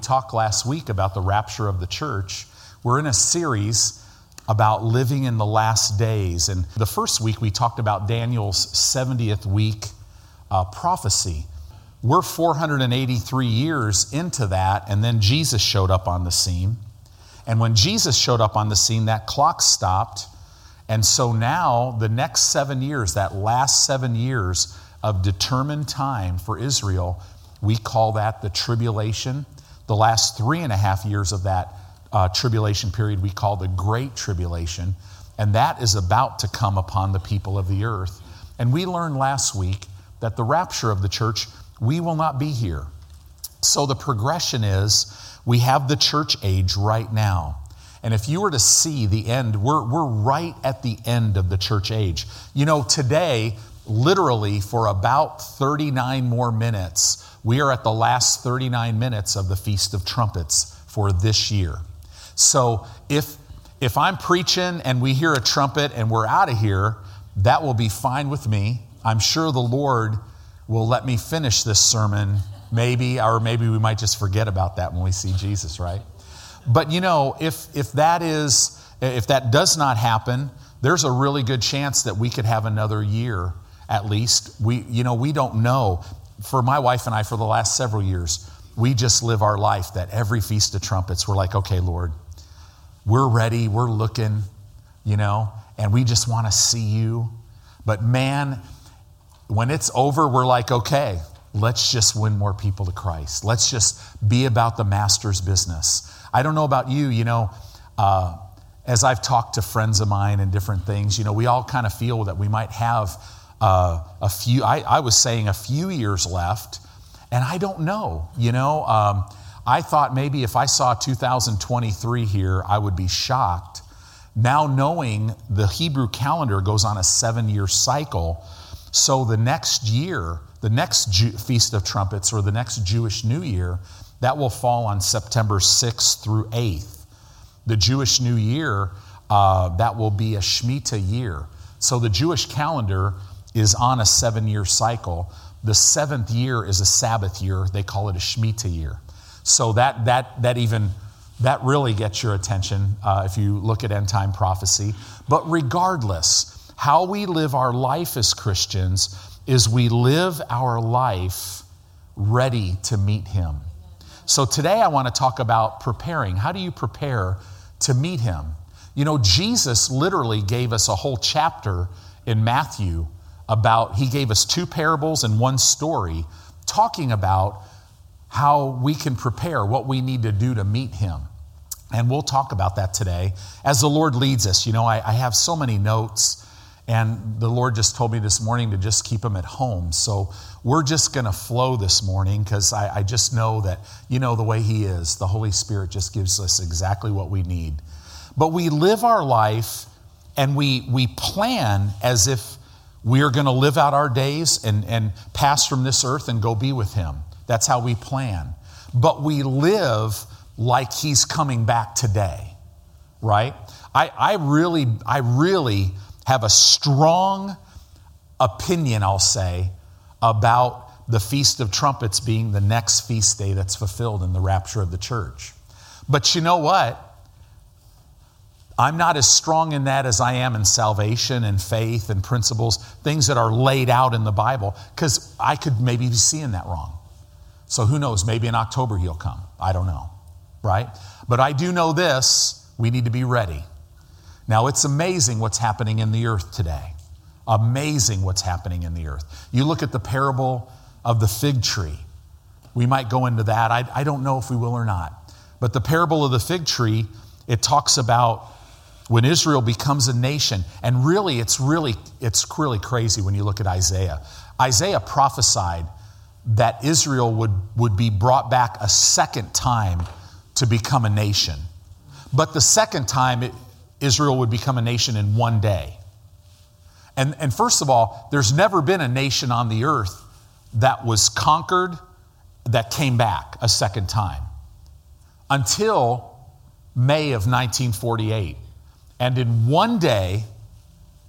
talked last week about the rapture of the church, we're in a series about living in the last days. And the first week, we talked about Daniel's 70th week uh, prophecy. We're 483 years into that, and then Jesus showed up on the scene. And when Jesus showed up on the scene, that clock stopped. And so now, the next seven years, that last seven years of determined time for Israel, we call that the tribulation. The last three and a half years of that uh, tribulation period we call the Great Tribulation. And that is about to come upon the people of the earth. And we learned last week that the rapture of the church, we will not be here. So the progression is we have the church age right now. And if you were to see the end, we're, we're right at the end of the church age. You know, today, literally for about 39 more minutes, we are at the last 39 minutes of the Feast of Trumpets for this year. So if if I'm preaching and we hear a trumpet and we're out of here, that will be fine with me. I'm sure the Lord will let me finish this sermon, maybe, or maybe we might just forget about that when we see Jesus, right? But you know, if if that is if that does not happen, there's a really good chance that we could have another year at least. We you know, we don't know for my wife and I, for the last several years, we just live our life that every Feast of Trumpets, we're like, okay, Lord, we're ready, we're looking, you know, and we just want to see you. But man, when it's over, we're like, okay, let's just win more people to Christ. Let's just be about the master's business. I don't know about you, you know, uh, as I've talked to friends of mine and different things, you know, we all kind of feel that we might have uh, a few, I, I, was saying a few years left, and I don't know. You know, um, I thought maybe if I saw 2023 here, I would be shocked. Now, knowing the Hebrew calendar goes on a seven year cycle, so the next year, the next Jew, Feast of Trumpets or the next Jewish New Year, that will fall on September 6th through 8th. The Jewish New Year, uh, that will be a Shemitah year. So the Jewish calendar is on a seven year cycle. The seventh year is a Sabbath year. They call it a Shemitah year. So that, that, that even, that really gets your attention uh, if you look at end time prophecy. But regardless, how we live our life as Christians is we live our life ready to meet Him. So today I want to talk about preparing. How do you prepare to meet Him? You know, Jesus literally gave us a whole chapter in Matthew about, he gave us two parables and one story talking about how we can prepare, what we need to do to meet him. And we'll talk about that today as the Lord leads us. You know, I, I have so many notes, and the Lord just told me this morning to just keep them at home. So we're just going to flow this morning because I, I just know that, you know, the way He is, the Holy Spirit just gives us exactly what we need. But we live our life and we, we plan as if we are going to live out our days and, and pass from this earth and go be with Him. That's how we plan. But we live like He's coming back today, right? I, I, really, I really have a strong opinion, I'll say, about the Feast of Trumpets being the next feast day that's fulfilled in the rapture of the church. But you know what? I'm not as strong in that as I am in salvation and faith and principles, things that are laid out in the Bible, because I could maybe be seeing that wrong. So who knows? Maybe in October he'll come. I don't know, right? But I do know this we need to be ready. Now, it's amazing what's happening in the earth today. Amazing what's happening in the earth. You look at the parable of the fig tree. We might go into that. I, I don't know if we will or not. But the parable of the fig tree, it talks about when Israel becomes a nation, and really, it's really, it's really crazy when you look at Isaiah. Isaiah prophesied that Israel would, would be brought back a second time to become a nation. But the second time, it, Israel would become a nation in one day. And, and first of all, there's never been a nation on the earth that was conquered that came back a second time until May of 1948 and in one day,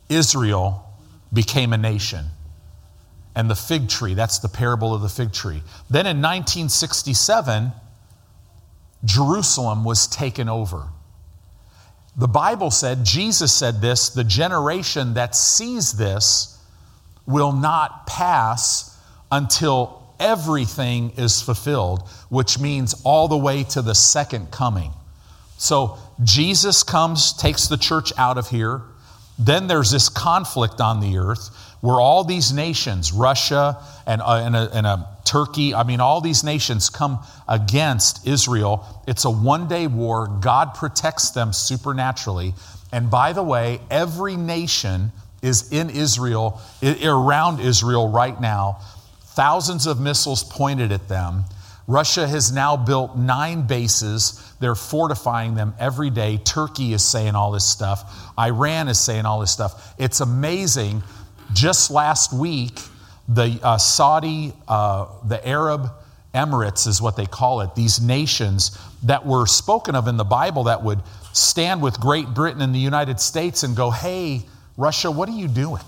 Israel became a nation. And the fig tree, that's the parable of the fig tree. Then in 1967, Jerusalem was taken over. The Bible said, Jesus said this, the generation that sees this will not pass until everything is fulfilled, which means all the way to the second coming. So Jesus comes, takes the church out of here. Then there's this conflict on the earth where all these nations, Russia and, uh, and, a, and a Turkey, I mean, all these nations come against Israel. It's a one day war. God protects them supernaturally. And by the way, every nation is in Israel, around Israel right now. Thousands of missiles pointed at them. Russia has now built nine bases. They're fortifying them every day. Turkey is saying all this stuff. Iran is saying all this stuff. It's amazing just last week, the uh, Saudi, uh, the Arab Emirates is what they call it, these nations that were spoken of in the Bible that would stand with Great Britain and the United States and go, hey, Russia, what are you doing?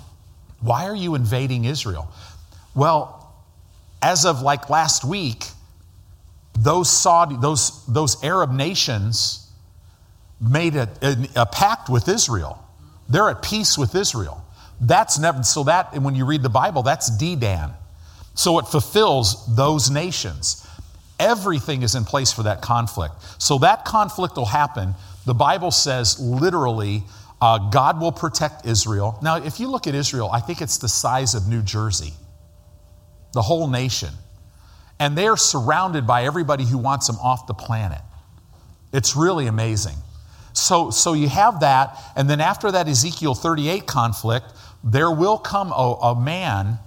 Why are you invading Israel? Well, as of like last week, those Saudi, those, those Arab nations made a, a, a pact with Israel. They're at peace with Israel. That's never, so that, when you read the Bible, that's Dedan. So it fulfills those nations. Everything is in place for that conflict. So that conflict will happen. The Bible says literally, uh, God will protect Israel. Now, if you look at Israel, I think it's the size of New Jersey, the whole nation. And they're surrounded by everybody who wants them off the planet. It's really amazing. So, so you have that, and then after that Ezekiel 38 conflict, there will come a, a man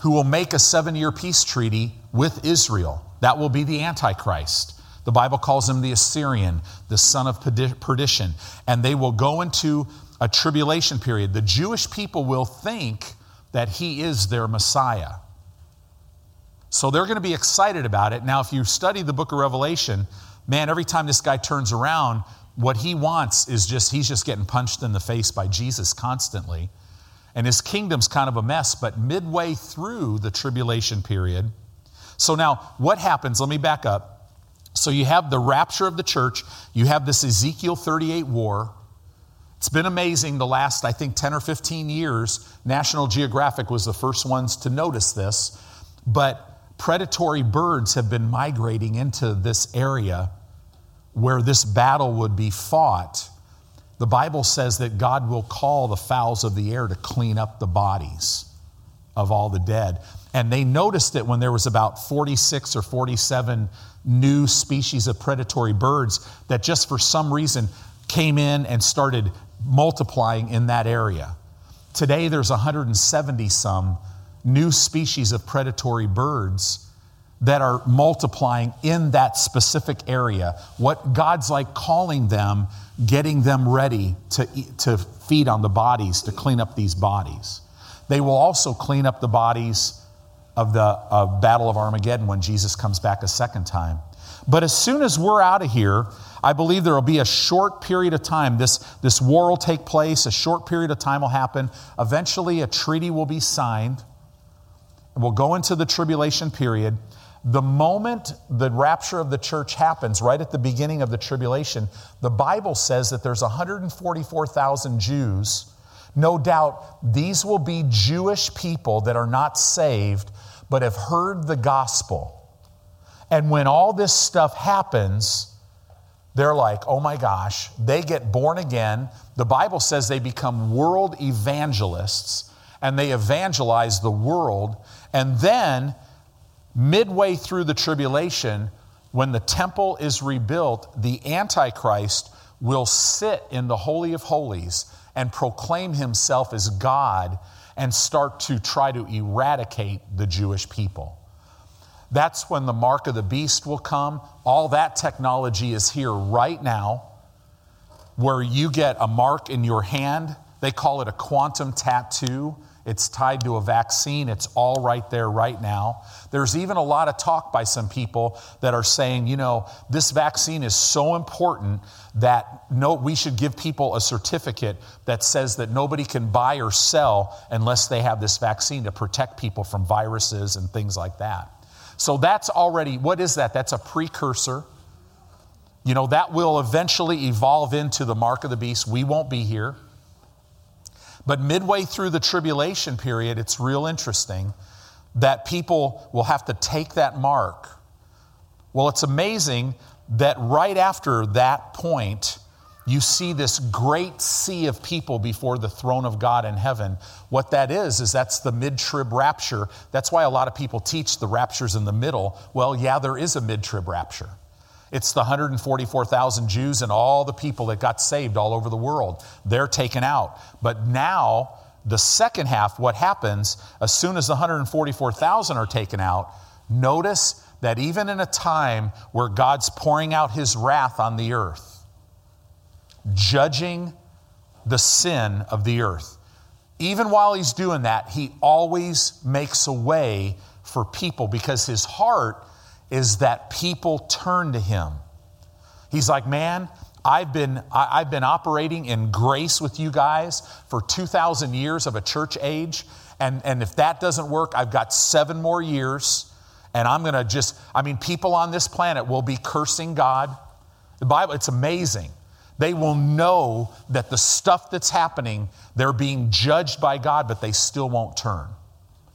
who will make a seven year peace treaty with Israel. That will be the Antichrist. The Bible calls him the Assyrian, the son of perdition. And they will go into a tribulation period. The Jewish people will think that he is their Messiah. So they're going to be excited about it. Now, if you study the book of Revelation, man, every time this guy turns around, what he wants is just, he's just getting punched in the face by Jesus constantly. And his kingdom's kind of a mess, but midway through the tribulation period. So now, what happens? Let me back up. So you have the rapture of the church, you have this Ezekiel 38 war. It's been amazing the last, I think, 10 or 15 years. National Geographic was the first ones to notice this. But predatory birds have been migrating into this area where this battle would be fought the Bible says that God will call the fowls of the air to clean up the bodies of all the dead. And they noticed it when there was about 46 or 47 new species of predatory birds that just for some reason came in and started multiplying in that area. Today there's 170 some new species of predatory birds that are multiplying in that specific area. What God's like calling them getting them ready to, to feed on the bodies, to clean up these bodies. They will also clean up the bodies of the of Battle of Armageddon when Jesus comes back a second time. But as soon as we're out of here, I believe there will be a short period of time. This, this war will take place, a short period of time will happen. Eventually, a treaty will be signed. We'll go into the tribulation period. The moment the rapture of the church happens, right at the beginning of the tribulation, the Bible says that there's 144,000 Jews. No doubt these will be Jewish people that are not saved, but have heard the gospel. And when all this stuff happens, they're like, oh my gosh, they get born again. The Bible says they become world evangelists and they evangelize the world. And then midway through the tribulation, when the temple is rebuilt, the Antichrist will sit in the Holy of Holies and proclaim himself as God and start to try to eradicate the Jewish people. That's when the mark of the beast will come. All that technology is here right now, where you get a mark in your hand. They call it a quantum tattoo. It's tied to a vaccine. It's all right there right now. There's even a lot of talk by some people that are saying, you know, this vaccine is so important that no, we should give people a certificate that says that nobody can buy or sell unless they have this vaccine to protect people from viruses and things like that. So that's already, what is that? That's a precursor You know, that will eventually evolve into the mark of the beast. We won't be here. But midway through the tribulation period, it's real interesting that people will have to take that mark. Well, it's amazing that right after that point, you see this great sea of people before the throne of God in heaven. What that is, is that's the mid trib rapture. That's why a lot of people teach the rapture's in the middle. Well, yeah, there is a mid trib rapture. It's the 144,000 Jews and all the people that got saved all over the world. They're taken out. But now, the second half, what happens as soon as the 144,000 are taken out, notice that even in a time where God's pouring out his wrath on the earth, judging the sin of the earth, even while he's doing that, he always makes a way for people because his heart is that people turn to him. He's like, man, I've been, I, have been operating in grace with you guys for 2,000 years of a church age. And, and if that doesn't work, I've got seven more years. And I'm going to just, I mean, people on this planet will be cursing God. The Bible, it's amazing. They will know that the stuff that's happening, they're being judged by God, but they still won't turn.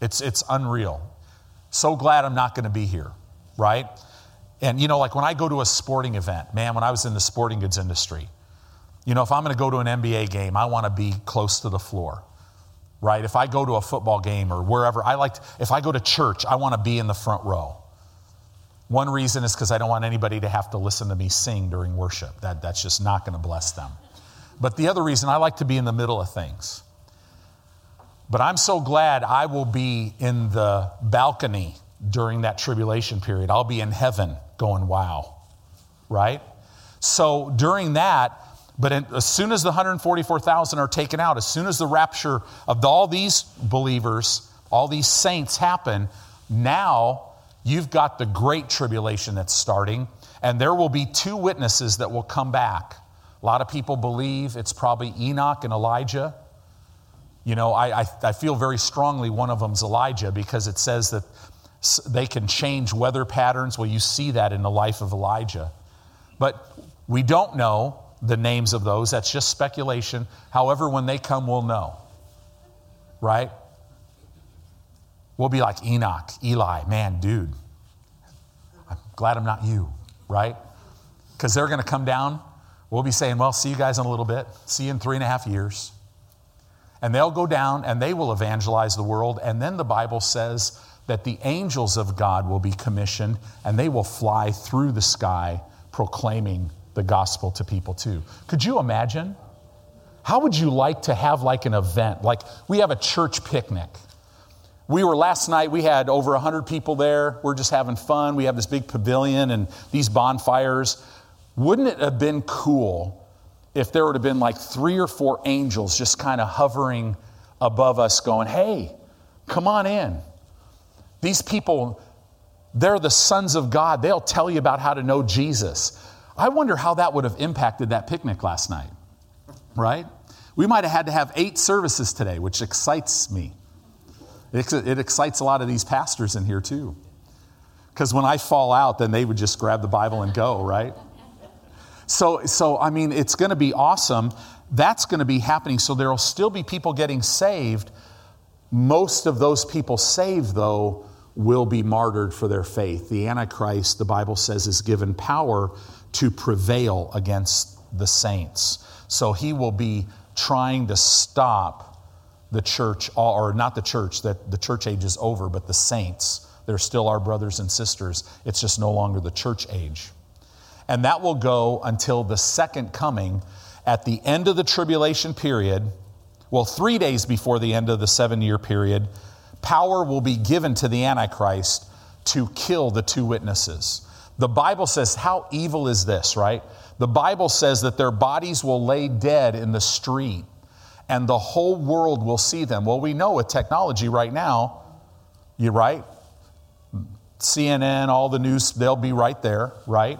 It's, it's unreal. So glad I'm not going to be here right? And you know, like when I go to a sporting event, man, when I was in the sporting goods industry, you know, if I'm going to go to an NBA game, I want to be close to the floor, right? If I go to a football game or wherever, I like, to, if I go to church, I want to be in the front row. One reason is because I don't want anybody to have to listen to me sing during worship. That, that's just not going to bless them. But the other reason, I like to be in the middle of things. But I'm so glad I will be in the balcony during that tribulation period. I'll be in heaven going, wow, right? So during that, but in, as soon as the 144,000 are taken out, as soon as the rapture of all these believers, all these saints happen, now you've got the great tribulation that's starting, and there will be two witnesses that will come back. A lot of people believe it's probably Enoch and Elijah. You know, I, I, I feel very strongly one of them's Elijah because it says that they can change weather patterns. Well, you see that in the life of Elijah. But we don't know the names of those. That's just speculation. However, when they come, we'll know. Right? We'll be like Enoch, Eli, man, dude. I'm glad I'm not you, right? Because they're going to come down. We'll be saying, well, see you guys in a little bit. See you in three and a half years. And they'll go down and they will evangelize the world. And then the Bible says that the angels of God will be commissioned and they will fly through the sky proclaiming the gospel to people too. Could you imagine? How would you like to have like an event? Like we have a church picnic. We were last night, we had over 100 people there. We're just having fun. We have this big pavilion and these bonfires. Wouldn't it have been cool if there would have been like three or four angels just kind of hovering above us, going, hey, come on in? These people, they're the sons of God. They'll tell you about how to know Jesus. I wonder how that would have impacted that picnic last night, right? We might have had to have eight services today, which excites me. It, it excites a lot of these pastors in here too. Because when I fall out, then they would just grab the Bible and go, right? So, so I mean, it's going to be awesome. That's going to be happening. So there will still be people getting saved. Most of those people saved, though, will be martyred for their faith. The Antichrist, the Bible says, is given power to prevail against the saints. So he will be trying to stop the church, or not the church, that the church age is over, but the saints. They're still our brothers and sisters. It's just no longer the church age. And that will go until the second coming at the end of the tribulation period. Well, three days before the end of the seven year period, power will be given to the Antichrist to kill the two witnesses. The Bible says, How evil is this, right? The Bible says that their bodies will lay dead in the street and the whole world will see them. Well, we know with technology right now, you're right. CNN, all the news, they'll be right there, right?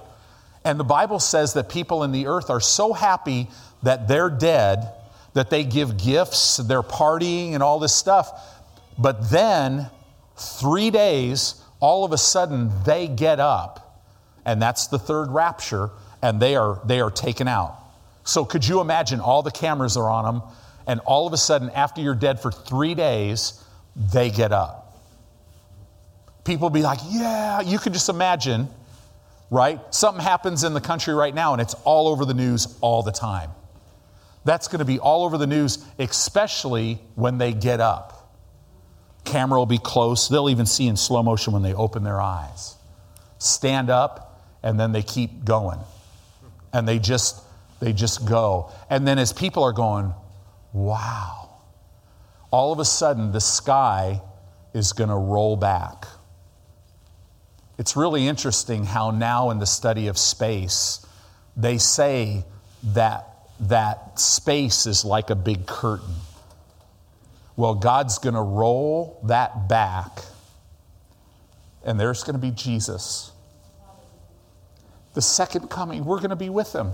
And the Bible says that people in the earth are so happy that they're dead that they give gifts, they're partying and all this stuff but then, three days, all of a sudden, they get up, and that's the third rapture, and they are, they are taken out. So, could you imagine all the cameras are on them, and all of a sudden, after you're dead for three days, they get up? People be like, Yeah, you can just imagine, right? Something happens in the country right now, and it's all over the news all the time. That's going to be all over the news, especially when they get up. Camera will be close. They'll even see in slow motion when they open their eyes. Stand up, and then they keep going. And they just they just go. And then as people are going, wow, all of a sudden the sky is going to roll back. It's really interesting how now in the study of space, they say that that space is like a big curtain. Well, God's going to roll that back, and there's going to be Jesus. The second coming, we're going to be with him.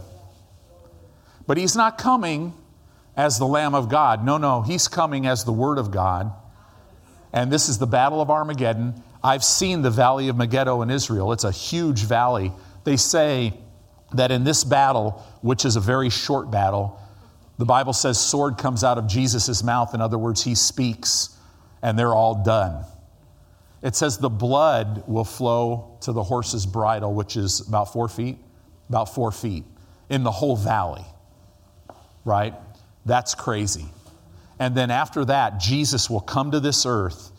But he's not coming as the Lamb of God. No, no, he's coming as the Word of God. And this is the Battle of Armageddon. I've seen the Valley of Megiddo in Israel, it's a huge valley. They say that in this battle, which is a very short battle, the Bible says sword comes out of Jesus' mouth. In other words, he speaks and they're all done. It says the blood will flow to the horse's bridle, which is about four feet, about four feet in the whole valley, right? That's crazy. And then after that, Jesus will come to this earth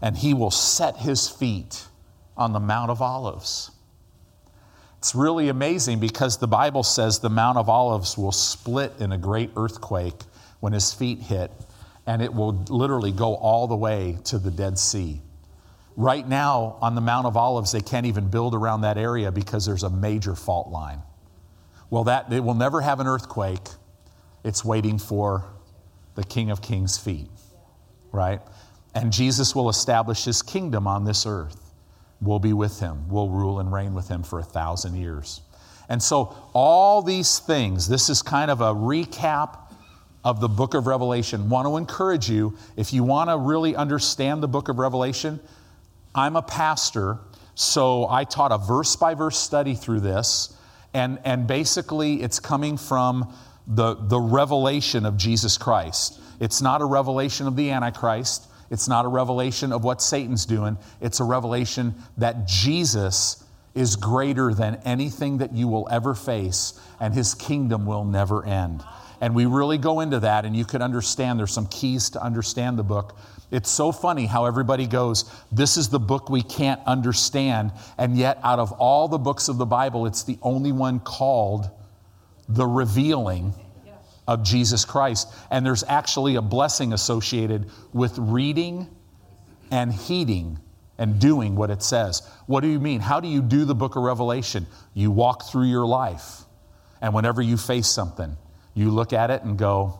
and he will set his feet on the Mount of Olives. It's really amazing because the Bible says the Mount of Olives will split in a great earthquake when his feet hit, and it will literally go all the way to the Dead Sea. Right now, on the Mount of Olives, they can't even build around that area because there's a major fault line. Well, that it will never have an earthquake. It's waiting for the King of Kings' feet, right? And Jesus will establish his kingdom on this earth. We'll be with him. We'll rule and reign with him for a thousand years. And so, all these things, this is kind of a recap of the book of Revelation. Want to encourage you, if you want to really understand the book of Revelation, I'm a pastor, so I taught a verse by verse study through this. And, and basically, it's coming from the, the revelation of Jesus Christ. It's not a revelation of the Antichrist. It's not a revelation of what Satan's doing. It's a revelation that Jesus is greater than anything that you will ever face, and his kingdom will never end. And we really go into that, and you can understand there's some keys to understand the book. It's so funny how everybody goes, This is the book we can't understand. And yet, out of all the books of the Bible, it's the only one called the revealing of Jesus Christ. And there's actually a blessing associated with reading and heeding and doing what it says. What do you mean? How do you do the book of Revelation? You walk through your life. And whenever you face something, you look at it and go,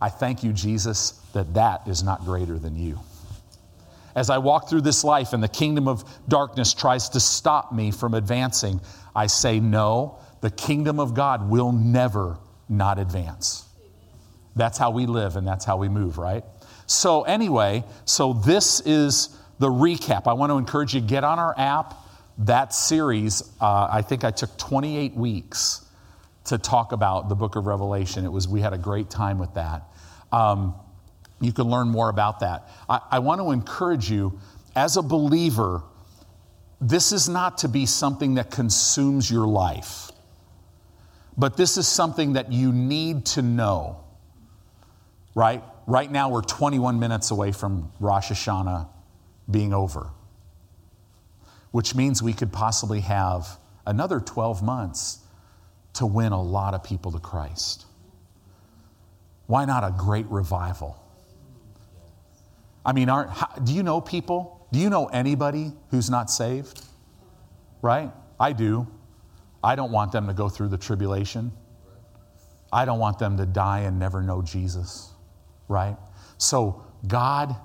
I thank you, Jesus, that that is not greater than you. As I walk through this life and the kingdom of darkness tries to stop me from advancing, I say, No, the kingdom of God will never not advance. That's how we live and that's how we move, right? So, anyway, so this is the recap. I want to encourage you get on our app. That series, uh, I think I took 28 weeks to talk about the book of Revelation. It was, we had a great time with that. Um, you can learn more about that. I, I want to encourage you, as a believer, this is not to be something that consumes your life, but this is something that you need to know, right? Right now, we're 21 minutes away from Rosh Hashanah being over, which means we could possibly have another 12 months to win a lot of people to Christ. Why not a great revival? I mean, aren't, how, do you know people? Do you know anybody who's not saved? Right? I do. I don't want them to go through the tribulation. I don't want them to die and never know Jesus. Right? So, God,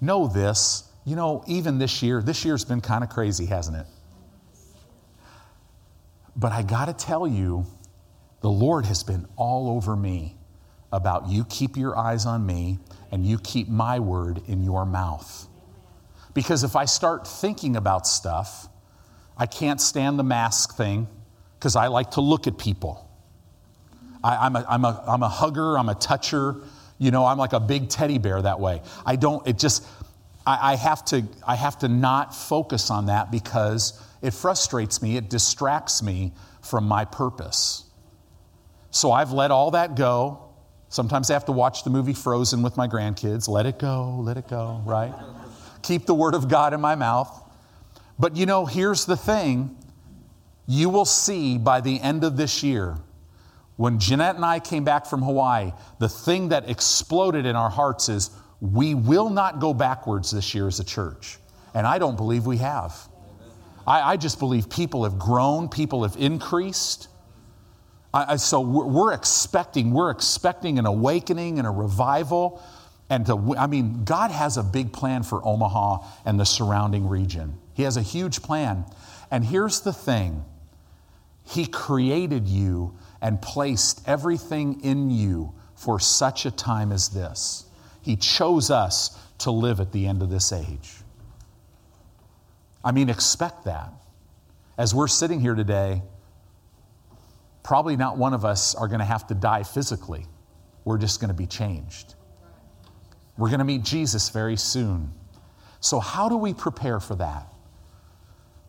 know this. You know, even this year, this year's been kind of crazy, hasn't it? But I got to tell you, the Lord has been all over me about you keep your eyes on me and you keep my word in your mouth. Because if I start thinking about stuff, I can't stand the mask thing because I like to look at people. I, am a, I'm, a, I'm a hugger, I'm a toucher. You know, I'm like a big teddy bear that way. I don't, it just, I, I, have to, I have to not focus on that because it frustrates me, it distracts me from my purpose. So I've let all that go. Sometimes I have to watch the movie Frozen with my grandkids. Let it go, let it go, right? Keep the word of God in my mouth. But you know, here's the thing you will see by the end of this year, when Jeanette and I came back from Hawaii, the thing that exploded in our hearts is we will not go backwards this year as a church. And I don't believe we have. I, I just believe people have grown, people have increased. I, so we're, we're expecting, we're expecting an awakening and a revival. And to, I mean, God has a big plan for Omaha and the surrounding region. He has a huge plan. And here's the thing He created you and placed everything in you for such a time as this. He chose us to live at the end of this age. I mean, expect that. As we're sitting here today, probably not one of us are going to have to die physically. We're just going to be changed. We're going to meet Jesus very soon. So, how do we prepare for that?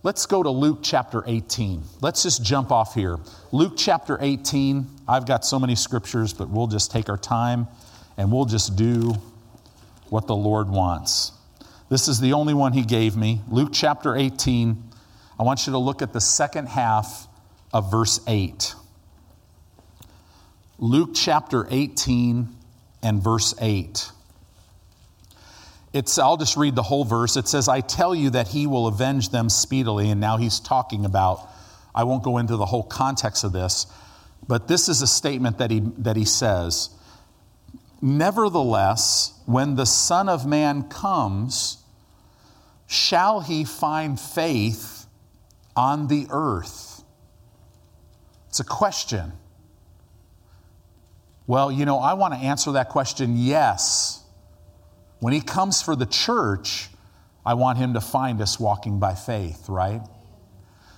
Let's go to Luke chapter 18. Let's just jump off here. Luke chapter 18. I've got so many scriptures, but we'll just take our time and we'll just do what the Lord wants. This is the only one He gave me. Luke chapter 18. I want you to look at the second half of verse 8. Luke chapter 18 and verse 8. It's, I'll just read the whole verse. It says, I tell you that he will avenge them speedily. And now he's talking about, I won't go into the whole context of this, but this is a statement that he, that he says Nevertheless, when the Son of Man comes, shall he find faith on the earth? It's a question. Well, you know, I want to answer that question yes. When he comes for the church, I want him to find us walking by faith, right?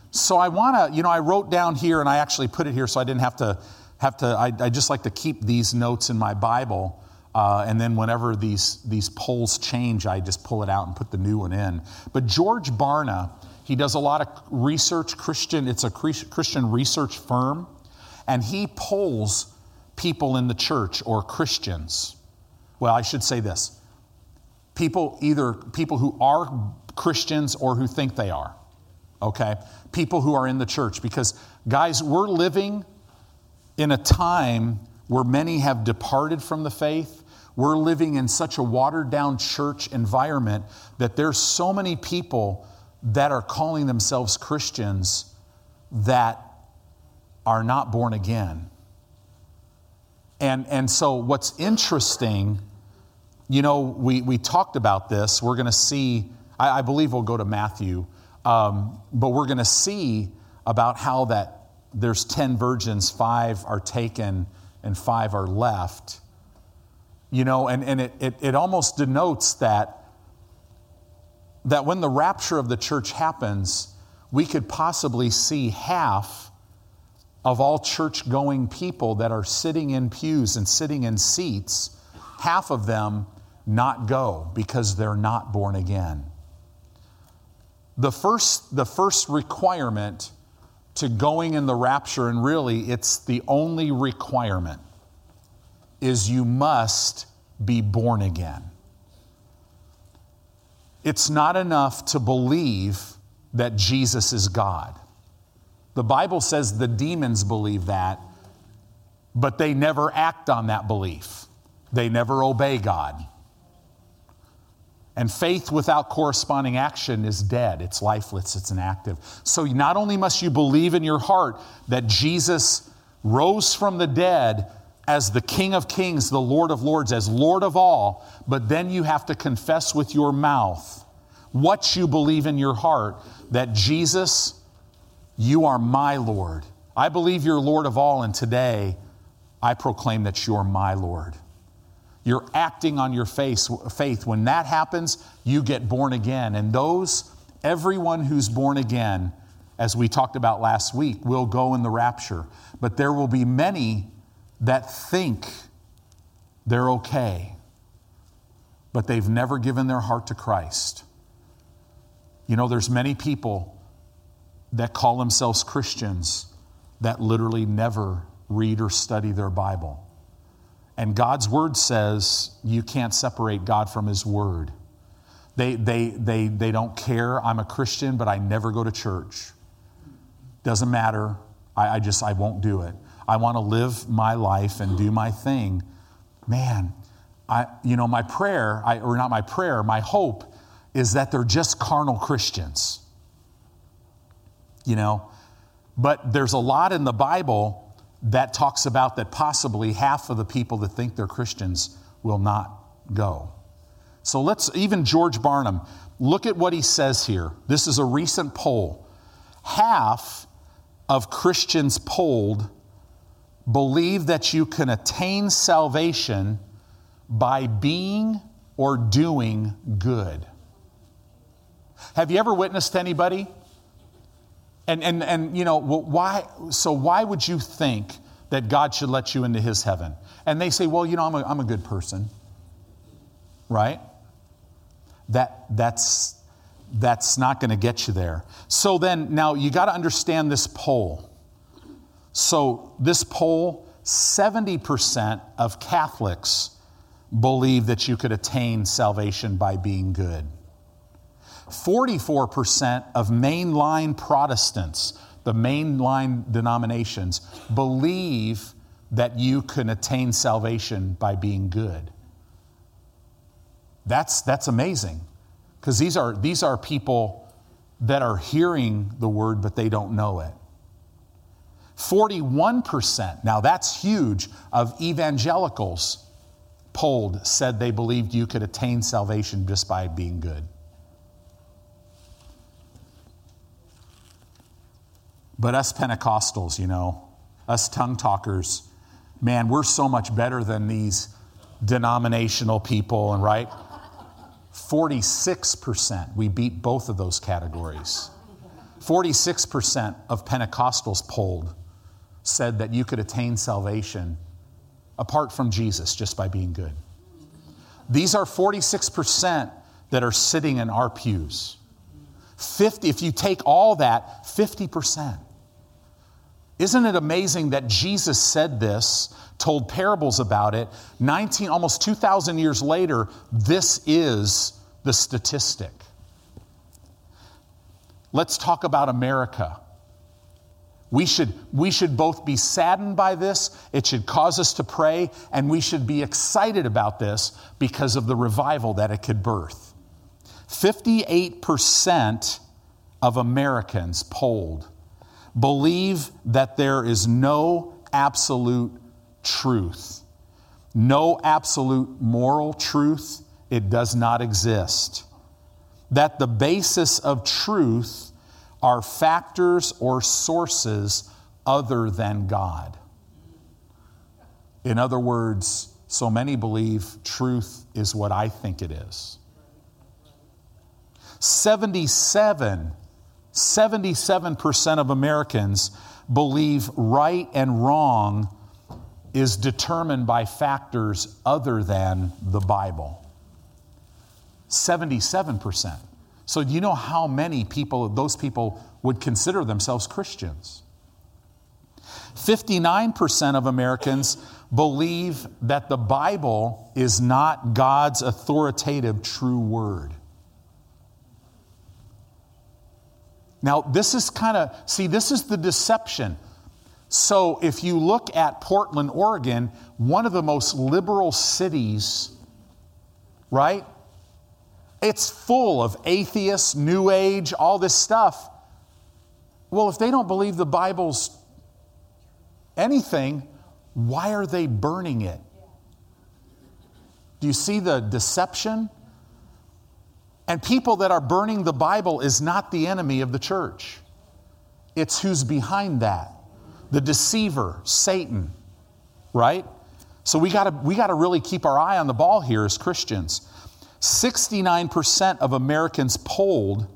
So I want to, you know, I wrote down here and I actually put it here so I didn't have to have to, I, I just like to keep these notes in my Bible. Uh, and then whenever these, these polls change, I just pull it out and put the new one in. But George Barna, he does a lot of research, Christian, it's a Christian research firm, and he polls people in the church or Christians. Well, I should say this people, either people who are Christians or who think they are, okay? People who are in the church. Because, guys, we're living in a time where many have departed from the faith. We're living in such a watered down church environment that there's so many people that are calling themselves Christians that are not born again. And, and so, what's interesting, you know, we, we talked about this. We're going to see, I, I, believe we'll go to Matthew, um, but we're going to see about how that there's 10 virgins, five are taken, and five are left. You know, and, and it, it, it almost denotes that, that when the rapture of the church happens, we could possibly see half of all church going people that are sitting in pews and sitting in seats, half of them not go because they're not born again. The first, the first requirement to going in the rapture, and really it's the only requirement, is you must be born again. It's not enough to believe that Jesus is God. The Bible says the demons believe that, but they never act on that belief. They never obey God. And faith without corresponding action is dead. It's lifeless, it's inactive. So not only must you believe in your heart that Jesus rose from the dead as the King of Kings, the Lord of Lords, as Lord of all, but then you have to confess with your mouth what you believe in your heart that Jesus you are my Lord. I believe you're Lord of all, and today I proclaim that you're my Lord. You're acting on your faith. When that happens, you get born again. And those, everyone who's born again, as we talked about last week, will go in the rapture. But there will be many that think they're okay, but they've never given their heart to Christ. You know, there's many people that call themselves Christians that literally never read or study their Bible. And God's word says you can't separate God from his word. They, they, they, they don't care. I'm a Christian, but I never go to church. Doesn't matter. I, I just, I won't do it. I want to live my life and do my thing. Man, I, you know, my prayer, I, or not my prayer, my hope is that they're just carnal Christians. You know, but there's a lot in the Bible that talks about that possibly half of the people that think they're Christians will not go. So let's, even George Barna, look at what he says here. This is a recent poll. Half of Christians polled believe that you can attain salvation by being or doing good. Have you ever witnessed anybody and, and, and you know, why, so why would you think that God should let you into his heaven? And they say, well, you know, I'm a, I'm a good person, right? That, that's, that's not going to get you there. So then, now you got to understand this poll. So, this poll 70% of Catholics believe that you could attain salvation by being good. 44% of mainline Protestants, the mainline denominations, believe that you can attain salvation by being good. That's, that's amazing because these are, these are people that are hearing the word, but they don't know it. 41%, now that's huge, of evangelicals polled said they believed you could attain salvation just by being good. But us Pentecostals, you know, us tongue talkers, man, we're so much better than these denominational people, and right? 46%, we beat both of those categories. 46% of Pentecostals polled said that you could attain salvation apart from Jesus just by being good. These are 46% that are sitting in our pews. 50, if you take all that, 50%. Isn't it amazing that Jesus said this, told parables about it, 19, almost 2,000 years later, this is the statistic. Let's talk about America. We should, we should both be saddened by this, it should cause us to pray, and we should be excited about this because of the revival that it could birth. 58% of Americans polled believe that there is no absolute truth, no absolute moral truth. It does not exist. That the basis of truth are factors or sources other than God. In other words, so many believe truth is what I think it is. 77 77% of Americans believe right and wrong is determined by factors other than the Bible. 77%. So, do you know how many people, those people, would consider themselves Christians? 59% of Americans believe that the Bible is not God's authoritative true word. Now, this is kind of, see, this is the deception. So, if you look at Portland, Oregon, one of the most liberal cities, right? It's full of atheists, New Age, all this stuff. Well, if they don't believe the Bible's anything, why are they burning it? Do you see the deception? And people that are burning the Bible is not the enemy of the church. It's who's behind that. The deceiver, Satan, right? So we gotta, we gotta really keep our eye on the ball here as Christians. 69% of Americans polled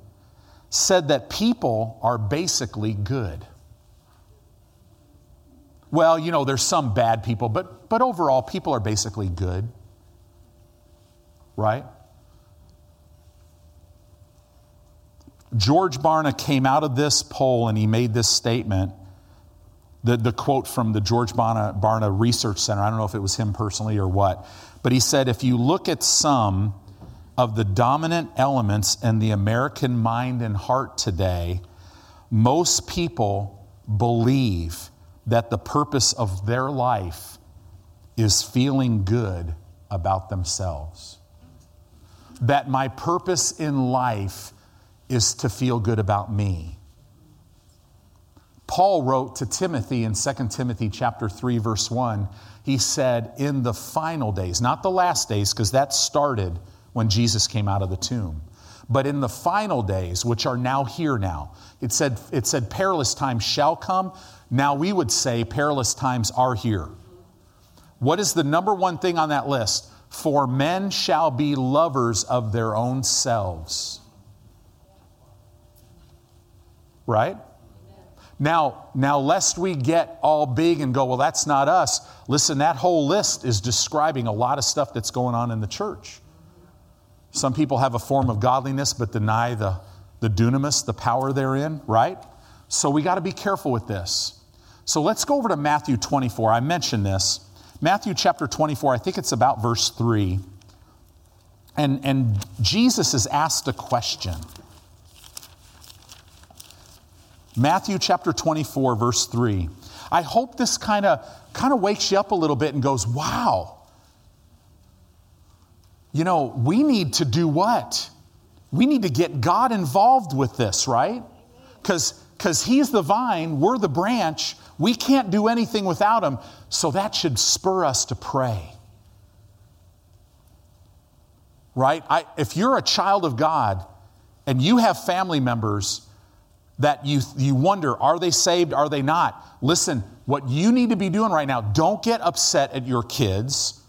said that people are basically good. Well, you know, there's some bad people, but, but overall, people are basically good. Right? George Barna came out of this poll and he made this statement. The, the quote from the George Barna, Barna Research Center, I don't know if it was him personally or what, but he said if you look at some of the dominant elements in the American mind and heart today, most people believe that the purpose of their life is feeling good about themselves. That my purpose in life is to feel good about me. Paul wrote to Timothy in 2 Timothy chapter 3 verse 1, he said in the final days, not the last days because that started when Jesus came out of the tomb, but in the final days which are now here now. It said it said perilous times shall come. Now we would say perilous times are here. What is the number one thing on that list? For men shall be lovers of their own selves right? Now, now, lest we get all big and go, well, that's not us. Listen, that whole list is describing a lot of stuff that's going on in the church. Some people have a form of godliness but deny the, the dunamis, the power therein, right? So we got to be careful with this. So let's go over to Matthew 24. I mentioned this. Matthew chapter 24, I think it's about verse 3. And, and Jesus is asked a question. Matthew chapter 24, verse 3. I hope this kind of kind of wakes you up a little bit and goes, wow. You know, we need to do what? We need to get God involved with this, right? Because because he's the vine, we're the branch. We can't do anything without him. So that should spur us to pray. Right? I, if you're a child of God and you have family members that you, you wonder, are they saved? Are they not? Listen, what you need to be doing right now, don't get upset at your kids.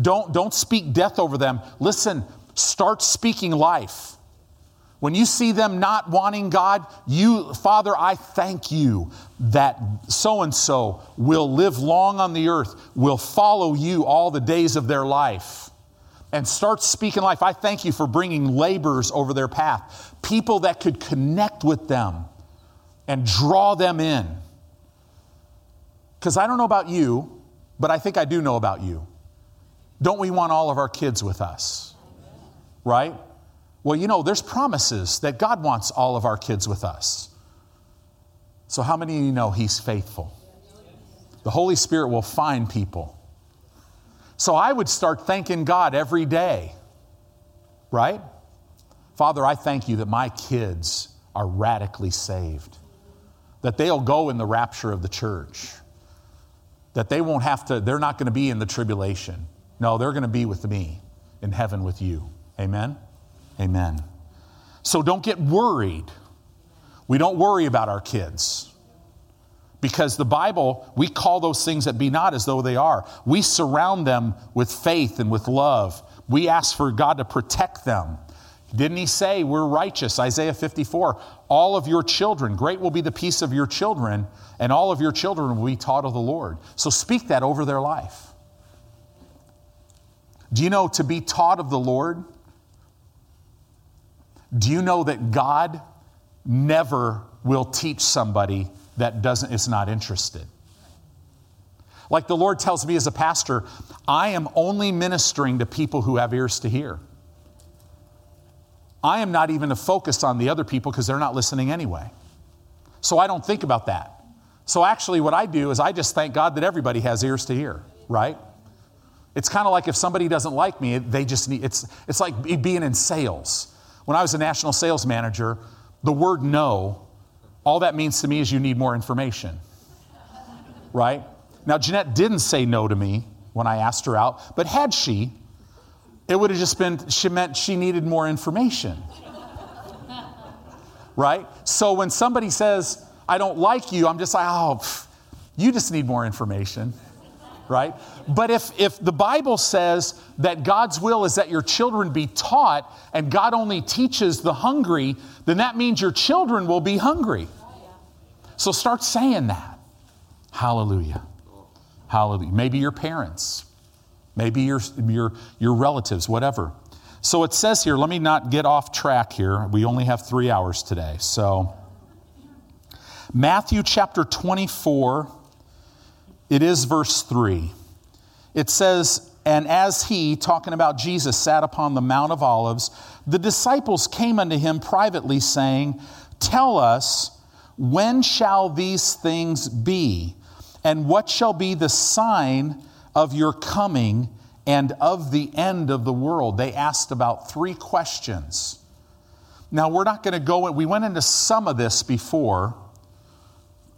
Don't, don't speak death over them. Listen, start speaking life. When you see them not wanting God, you, Father, I thank you that so and so will live long on the earth, will follow you all the days of their life and start speaking life. I thank you for bringing laborers over their path, people that could connect with them and draw them in. Because I don't know about you, but I think I do know about you. Don't we want all of our kids with us? Right? Well, you know, there's promises that God wants all of our kids with us. So, how many of you know He's faithful? The Holy Spirit will find people so I would start thanking God every day, right? Father, I thank you that my kids are radically saved, that they'll go in the rapture of the church, that they won't have to, they're not going to be in the tribulation. No, they're going to be with me in heaven with you. Amen? Amen. So don't get worried. We don't worry about our kids. Because the Bible, we call those things that be not as though they are. We surround them with faith and with love. We ask for God to protect them. Didn't he say we're righteous? Isaiah 54 All of your children, great will be the peace of your children, and all of your children will be taught of the Lord. So speak that over their life. Do you know to be taught of the Lord? Do you know that God never will teach somebody that doesn't is not interested. Like the Lord tells me as a pastor, I am only ministering to people who have ears to hear. I am not even to focus on the other people because they're not listening anyway. So I don't think about that. So actually, what I do is I just thank God that everybody has ears to hear, right? It's kind of like if somebody doesn't like me, they just need, it's, it's like being in sales. When I was a national sales manager, the word no all that means to me is you need more information. Right? Now, Jeanette didn't say no to me when I asked her out, but had she, it would have just been, she meant she needed more information. Right? So when somebody says, I don't like you, I'm just like, oh, pff, you just need more information. Right? But if, if the Bible says that God's will is that your children be taught and God only teaches the hungry, then that means your children will be hungry. So start saying that. Hallelujah. Hallelujah. Maybe your parents, maybe your, your, your relatives, whatever. So it says here, let me not get off track here. We only have three hours today. So, Matthew chapter 24 it is verse 3. It says, And as he, talking about Jesus, sat upon the Mount of Olives, the disciples came unto him privately, saying, Tell us, when shall these things be? And what shall be the sign of your coming and of the end of the world? They asked about three questions. Now, we're not going to go, we went into some of this before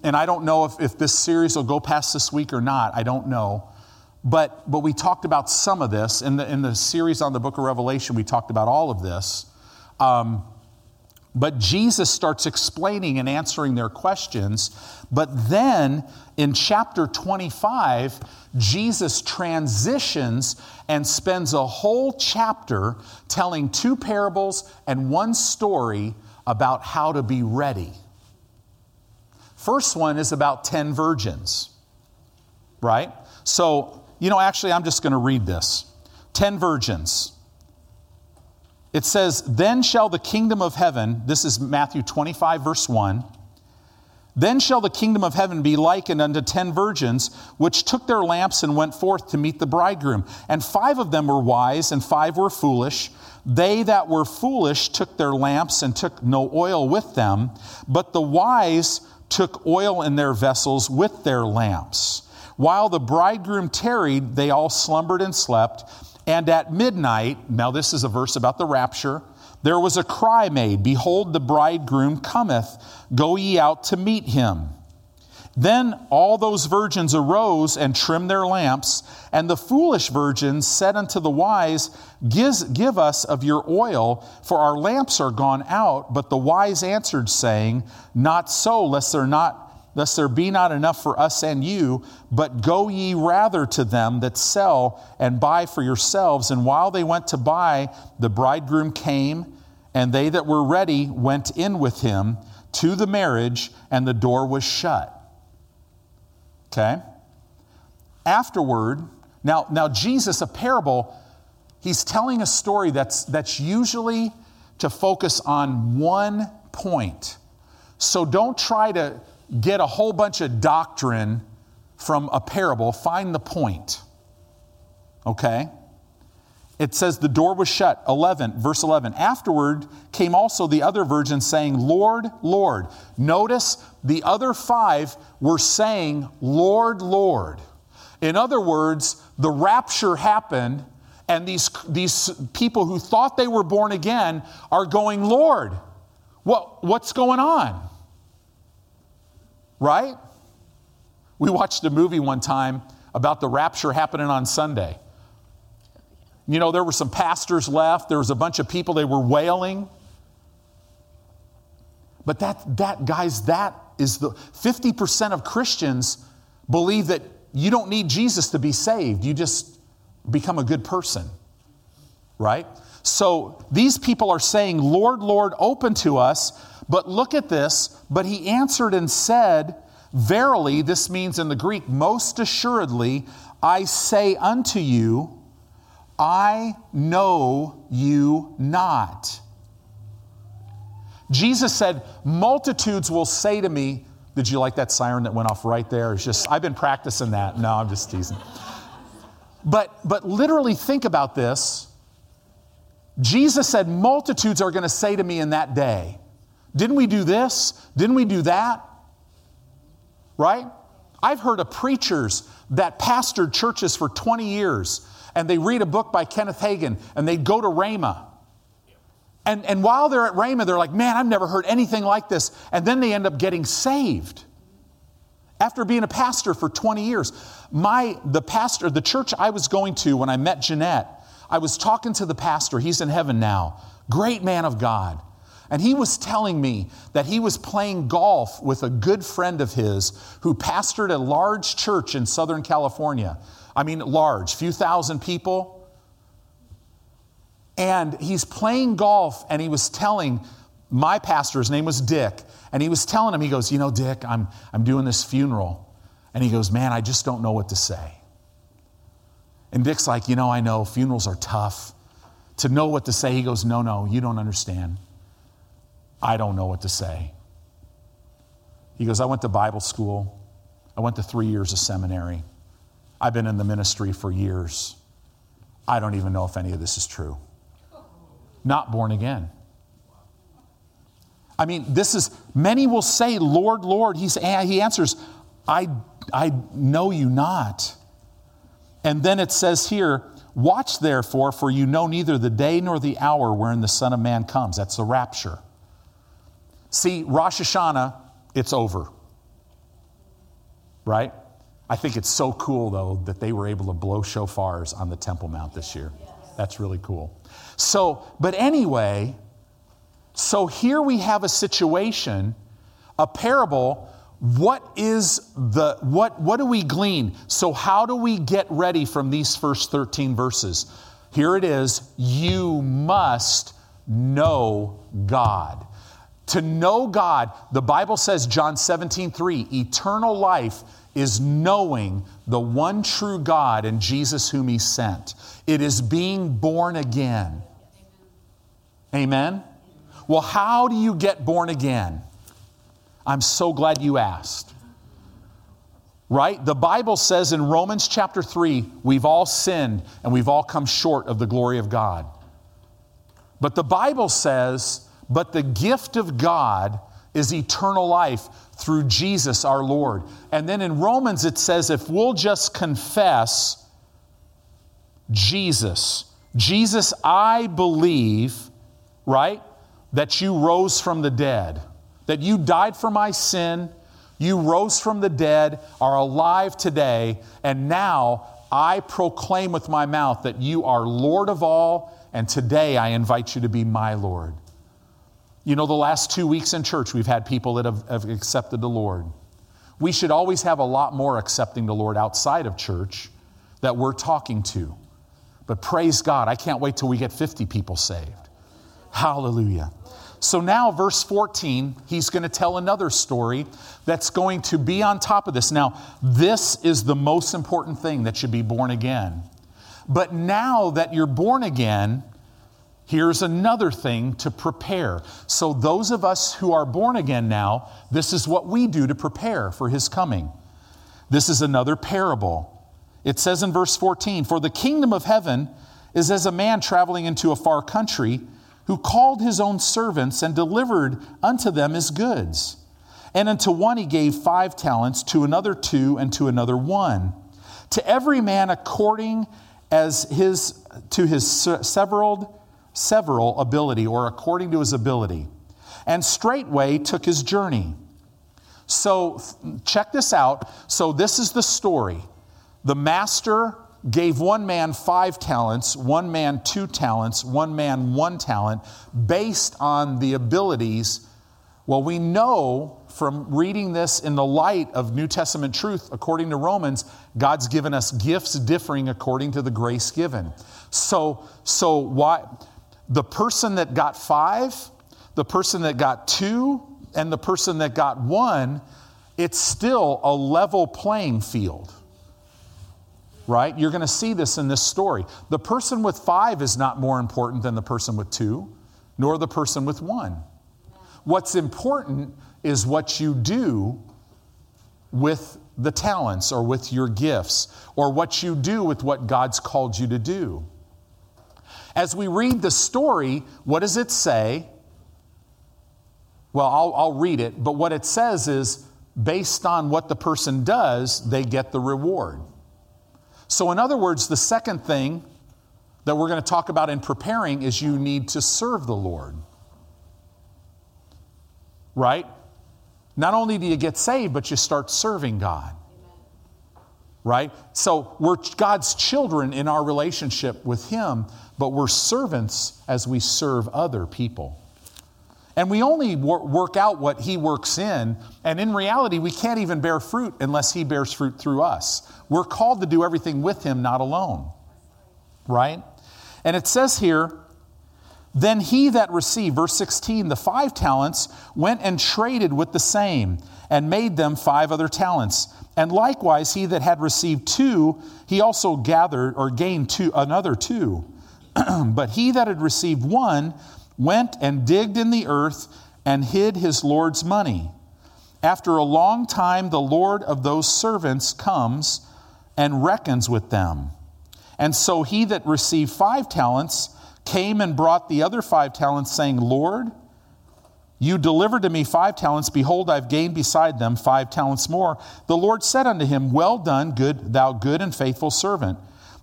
and I don't know if, if this series will go past this week or not. I don't know. But, but we talked about some of this. In the, in the series on the book of Revelation, we talked about all of this. Um, but Jesus starts explaining and answering their questions. But then in chapter 25, Jesus transitions and spends a whole chapter telling two parables and one story about how to be ready. First one is about 10 virgins, right? So, you know, actually, I'm just going to read this 10 virgins. It says, Then shall the kingdom of heaven, this is Matthew 25, verse 1. Then shall the kingdom of heaven be likened unto ten virgins, which took their lamps and went forth to meet the bridegroom. And five of them were wise, and five were foolish. They that were foolish took their lamps and took no oil with them, but the wise took oil in their vessels with their lamps. While the bridegroom tarried, they all slumbered and slept. And at midnight, now this is a verse about the rapture, there was a cry made Behold, the bridegroom cometh, go ye out to meet him. Then all those virgins arose and trimmed their lamps, and the foolish virgins said unto the wise, Give us of your oil, for our lamps are gone out. But the wise answered, saying, Not so, lest there not lest there be not enough for us and you, but go ye rather to them that sell and buy for yourselves. And while they went to buy, the bridegroom came, and they that were ready went in with him to the marriage, and the door was shut. Okay? Afterward, now, now Jesus, a parable, he's telling a story that's, that's usually to focus on one point. So don't try to get a whole bunch of doctrine from a parable. Find the point. Okay? It says the door was shut. 11, verse 11. Afterward came also the other virgins saying, Lord, Lord. Notice the other five were saying, Lord, Lord. In other words, the rapture happened, and these, these people who thought they were born again are going, Lord, what, what's going on? Right? We watched a movie one time about the rapture happening on Sunday. You know, there were some pastors left, there was a bunch of people, they were wailing. But that, that guys, that is the 50% of Christians believe that you don't need Jesus to be saved. You just become a good person, right? So these people are saying, Lord, Lord, open to us. But look at this. But he answered and said, Verily, this means in the Greek, most assuredly, I say unto you, I know you not. Jesus said, Multitudes will say to me, Did you like that siren that went off right there? It's just, I've been practicing that. No, I'm just teasing. But, but literally think about this. Jesus said, Multitudes are going to say to me in that day, Didn't we do this? Didn't we do that? Right? I've heard of preachers that pastored churches for 20 years and they read a book by Kenneth Hagin and they go to Rhema. And, and while they're at Rhema, they're like, man, I've never heard anything like this. And then they end up getting saved. After being a pastor for 20 years, my, the pastor, the church I was going to when I met Jeanette, I was talking to the pastor. He's in heaven now. Great man of God. And he was telling me that he was playing golf with a good friend of his who pastored a large church in Southern California. I mean, large, few thousand people. And he's playing golf, and he was telling my pastor, his name was Dick, and he was telling him, he goes, You know, Dick, I'm, I'm doing this funeral. And he goes, Man, I just don't know what to say. And Dick's like, You know, I know funerals are tough. To know what to say, he goes, No, no, you don't understand. I don't know what to say. He goes, I went to Bible school. I went to three years of seminary. I've been in the ministry for years. I don't even know if any of this is true. Not born again. I mean, this is, many will say, Lord, Lord. He's, he answers, I, I know you not. And then it says here, Watch therefore, for you know neither the day nor the hour wherein the Son of Man comes. That's the rapture. See, Rosh Hashanah, it's over. Right? I think it's so cool, though, that they were able to blow shofars on the Temple Mount this year. That's really cool. So, but anyway, so here we have a situation, a parable. What is the what what do we glean? So how do we get ready from these first 13 verses? Here it is, you must know God. To know God, the Bible says John 17, 3, eternal life is knowing the one true God and Jesus whom he sent. It is being born again. Amen. Well, how do you get born again? I'm so glad you asked. Right? The Bible says in Romans chapter 3, we've all sinned and we've all come short of the glory of God. But the Bible says, but the gift of God is eternal life through Jesus our Lord. And then in Romans it says, if we'll just confess Jesus, Jesus, I believe, right? that you rose from the dead, that you died for my sin, you rose from the dead, are alive today, and now I proclaim with my mouth that you are Lord of all, and today I invite you to be my Lord. You know, the last two weeks in church, we've had people that have, have accepted the Lord. We should always have a lot more accepting the Lord outside of church that we're talking to. But praise God, I can't wait till we get 50 people saved. Hallelujah. So now, verse 14, he's going to tell another story that's going to be on top of this. Now, this is the most important thing that should be born again. But now that you're born again, here's another thing to prepare. So, those of us who are born again now, this is what we do to prepare for his coming. This is another parable. It says in verse 14 For the kingdom of heaven is as a man traveling into a far country who called his own servants and delivered unto them his goods. And unto one he gave five talents, to another two, and to another one. To every man according as his to his several several ability, or according to his ability. And straightway took his journey. So check this out. So this is the story. The master gave one man five talents, one man two talents, one man one talent, based on the abilities. Well, we know from reading this in the light of New Testament truth, according to Romans, God's given us gifts differing according to the grace given. So, so why the person that got five, the person that got two, and the person that got one, it's still a level playing field right? You're going to see this in this story. The person with five is not more important than the person with two, nor the person with one. What's important is what you do with the talents or with your gifts, or what you do with what God's called you to do. As we read the story, what does it say? Well, I'll, I'll read it, but what it says is based on what the person does, they get the reward. So, in other words, the second thing that we're going to talk about in preparing is you need to serve the Lord. Right? Not only do you get saved, but you start serving God. Right? So, we're God's children in our relationship with Him, but we're servants as we serve other people. And we only wor- work out what he works in. And in reality, we can't even bear fruit unless he bears fruit through us. We're called to do everything with him, not alone. Right? And it says here, then he that received, verse 16, the five talents went and traded with the same and made them five other talents. And likewise, he that had received two, he also gathered or gained two, another two. but he that had received one went and digged in the earth and hid his Lord's money. After a long time, the Lord of those servants comes and reckons with them. And so he that received five talents came and brought the other five talents, saying, Lord, you delivered to me five talents. Behold, I've gained beside them five talents more. The Lord said unto him, Well done, good, thou good and faithful servant.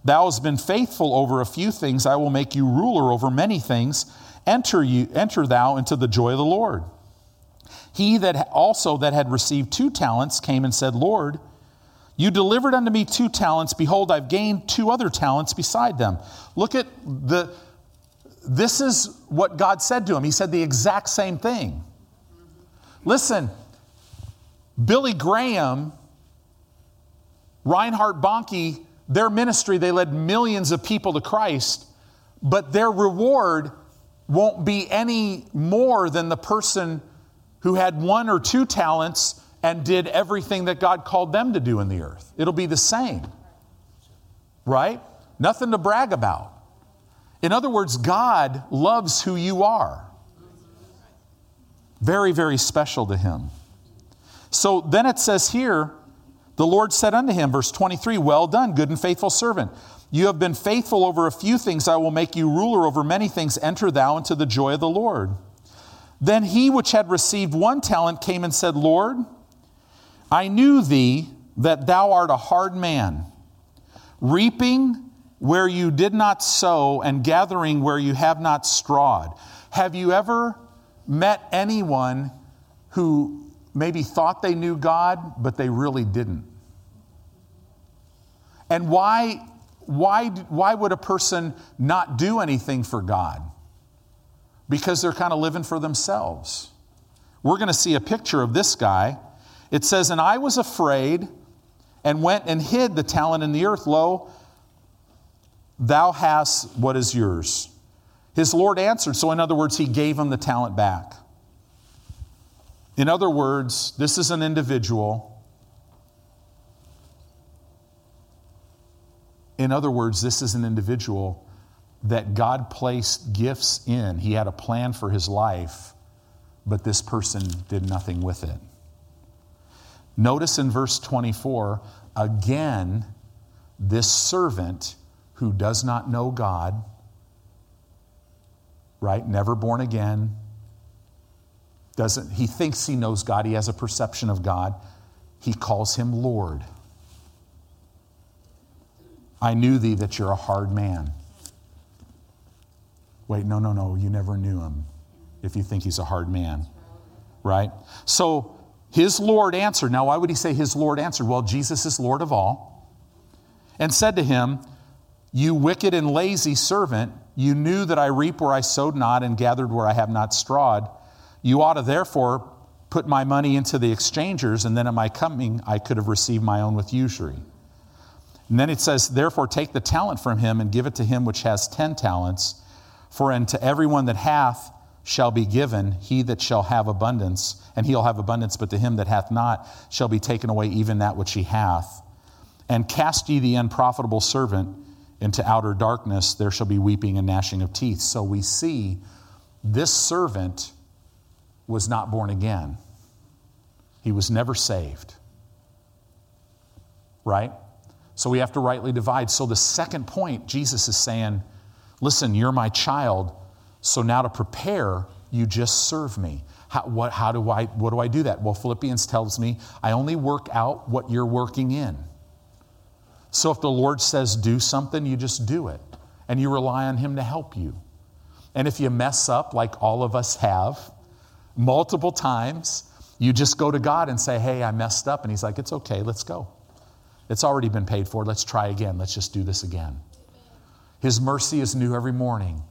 Thou hast been faithful over a few things. I will make you ruler over many things. Enter, you, enter thou into the joy of the Lord. He that also that had received two talents came and said, Lord, you delivered unto me two talents. Behold, I've gained two other talents beside them. Look at the, this is what God said to him. He said the exact same thing. Listen, Billy Graham, Reinhard Bonnke, their ministry, they led millions of people to Christ, but their reward won't be any more than the person who had one or two talents and did everything that God called them to do in the earth. It'll be the same. Right? Nothing to brag about. In other words, God loves who you are. Very, very special to him. So then it says here, the Lord said unto him, verse 23, Well done, good and faithful servant. You have been faithful over a few things, I will make you ruler over many things. Enter thou into the joy of the Lord. Then he which had received one talent came and said, Lord, I knew thee that thou art a hard man, reaping where you did not sow and gathering where you have not strawed. Have you ever met anyone who maybe thought they knew God, but they really didn't? And why, why, why would a person not do anything for God? Because they're kind of living for themselves. We're going to see a picture of this guy. It says, And I was afraid and went and hid the talent in the earth. Lo, Thou hast what is yours. His Lord answered. So, in other words, he gave him the talent back. In other words, this is an individual. In other words, this is an individual that God placed gifts in. He had a plan for his life, but this person did nothing with it. Notice in verse 24, again, this servant who does not know God, right? Never born again. Doesn't he thinks he knows God, he has a perception of God. He calls him Lord. I knew thee that you're a hard man. Wait, no, no, no, you never knew him if you think he's a hard man. Right? So his Lord answered. Now, why would he say his Lord answered? Well, Jesus is Lord of all. And said to him, you wicked and lazy servant, you knew that I reap where I sowed not and gathered where I have not strawed. You ought to therefore put my money into the exchangers, and then at my coming I could have received my own with usury. And then it says, Therefore take the talent from him and give it to him which has ten talents. For unto everyone that hath shall be given, he that shall have abundance, and he'll have abundance, but to him that hath not shall be taken away even that which he hath. And cast ye the unprofitable servant into outer darkness, there shall be weeping and gnashing of teeth. So we see this servant was not born again, he was never saved. Right? So we have to rightly divide. So the second point, Jesus is saying, Listen, you're my child, so now to prepare, you just serve me. How, what, how do I, what do I do that? Well, Philippians tells me I only work out what you're working in. So if the Lord says do something, you just do it. And you rely on Him to help you. And if you mess up, like all of us have, multiple times, you just go to God and say, Hey, I messed up. And He's like, It's okay, let's go. It's already been paid for. Let's try again. Let's just do this again. His mercy is new every morning.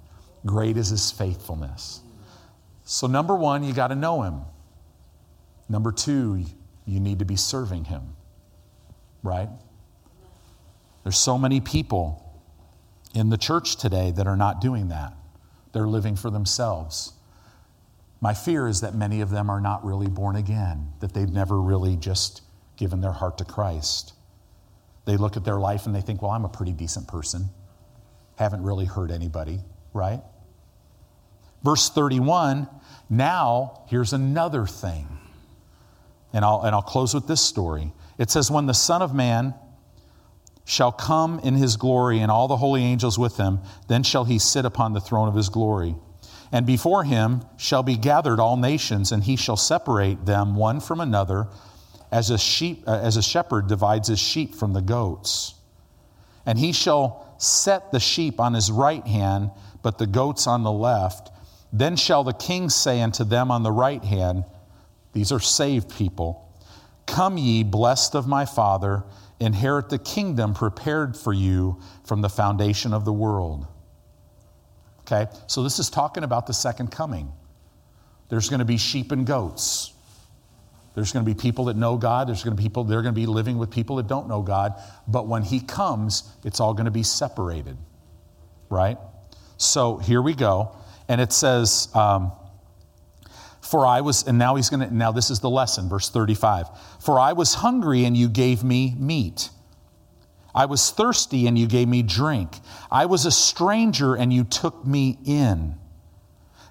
Great is His faithfulness. So, number one, you got to know him. Number two, you need to be serving him, right? There's so many people in the church today that are not doing that. They're living for themselves. My fear is that many of them are not really born again, that they've never really just given their heart to Christ. They look at their life and they think, well, I'm a pretty decent person. Haven't really hurt anybody, right? Verse 31 now, here's another thing. And I'll, and I'll close with this story. It says, When the Son of Man shall come in his glory and all the holy angels with him, then shall he sit upon the throne of his glory. And before him shall be gathered all nations, and he shall separate them one from another, as a, sheep, uh, as a shepherd divides his sheep from the goats. And he shall set the sheep on his right hand, but the goats on the left. Then shall the king say unto them on the right hand, These are saved people, Come ye, blessed of my Father, inherit the kingdom prepared for you from the foundation of the world. Okay, so this is talking about the second coming. There's going to be sheep and goats. There's going to be people that know God. There's going to be people, they're going to be living with people that don't know God. But when He comes, it's all going to be separated, right? So here we go. And it says, um, For I was, and now he's going to, now this is the lesson, verse 35. For I was hungry and you gave me meat. I was thirsty and you gave me drink. I was a stranger and you took me in.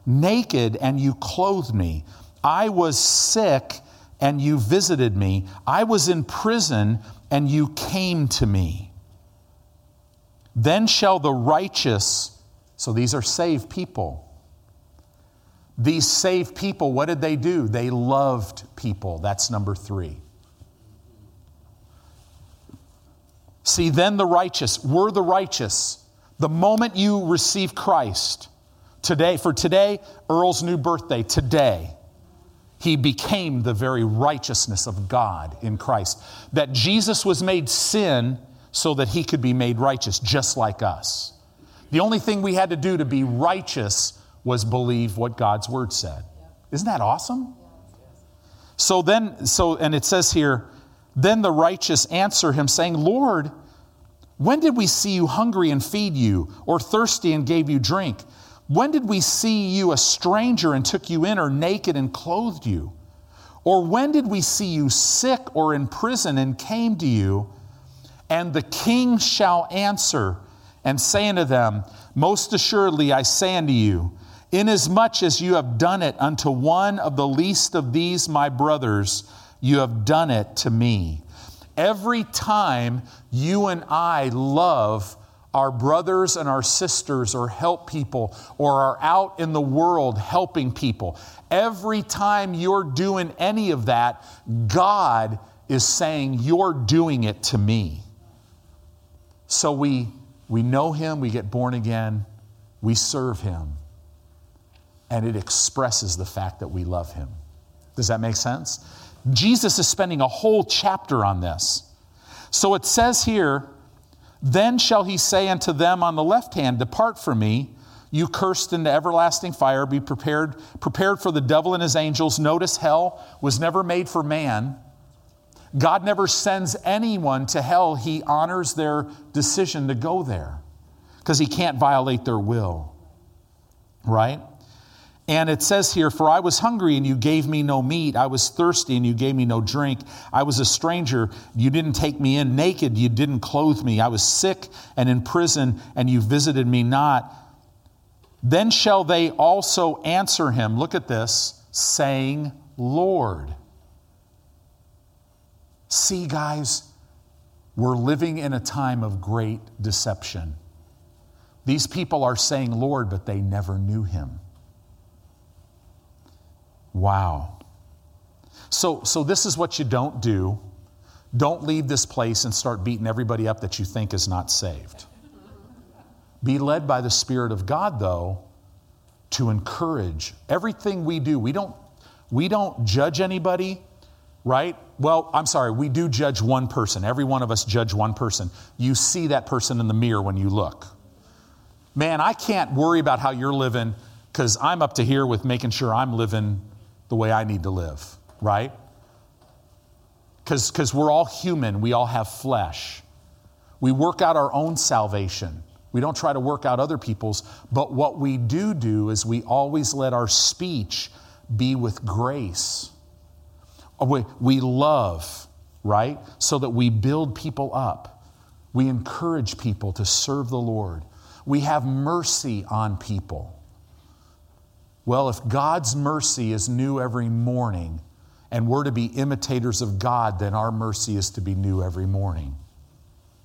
Naked and you clothed me. I was sick and you visited me. I was in prison and you came to me. Then shall the righteous, so these are saved people, these saved people, what did they do? They loved people. That's number three. See, then the righteous, we're the righteous. The moment you receive Christ, today, for today, Earl's new birthday, today, he became the very righteousness of God in Christ. That Jesus was made sin so that he could be made righteous, just like us. The only thing we had to do to be righteous was believe what God's word said. Isn't that awesome? So then, so, and it says here, then the righteous answer him, saying, Lord, when did we see you hungry and feed you, or thirsty and gave you drink? When did we see you a stranger and took you in, or naked and clothed you? Or when did we see you sick or in prison and came to you? And the king shall answer and say unto them, Most assuredly I say unto you, Inasmuch as you have done it unto one of the least of these my brothers, you have done it to me. Every time you and I love our brothers and our sisters or help people or are out in the world helping people, every time you're doing any of that, God is saying, You're doing it to me. So we, we know Him, we get born again, we serve Him and it expresses the fact that we love him. Does that make sense? Jesus is spending a whole chapter on this. So it says here, then shall he say unto them on the left hand, Depart from me, you cursed into everlasting fire, be prepared, prepared for the devil and his angels. Notice hell was never made for man. God never sends anyone to hell. He honors their decision to go there because he can't violate their will. Right? And it says here, For I was hungry and you gave me no meat. I was thirsty and you gave me no drink. I was a stranger. You didn't take me in. Naked, you didn't clothe me. I was sick and in prison and you visited me not. Then shall they also answer him, look at this, saying, Lord. See, guys, we're living in a time of great deception. These people are saying, Lord, but they never knew him. Wow. So, so this is what you don't do. Don't leave this place and start beating everybody up that you think is not saved. Be led by the Spirit of God, though, to encourage everything we do. We don't, we don't judge anybody, right? Well, I'm sorry, we do judge one person. Every one of us judge one person. You see that person in the mirror when you look. Man, I can't worry about how you're living because I'm up to here with making sure I'm living the way I need to live, right? Because we're all human, we all have flesh. We work out our own salvation. We don't try to work out other people's, but what we do do is we always let our speech be with grace. Uh, we, we love, right? So that we build people up. We encourage people to serve the Lord. We have mercy on people. Well, if God's mercy is new every morning and we're to be imitators of God, then our mercy is to be new every morning.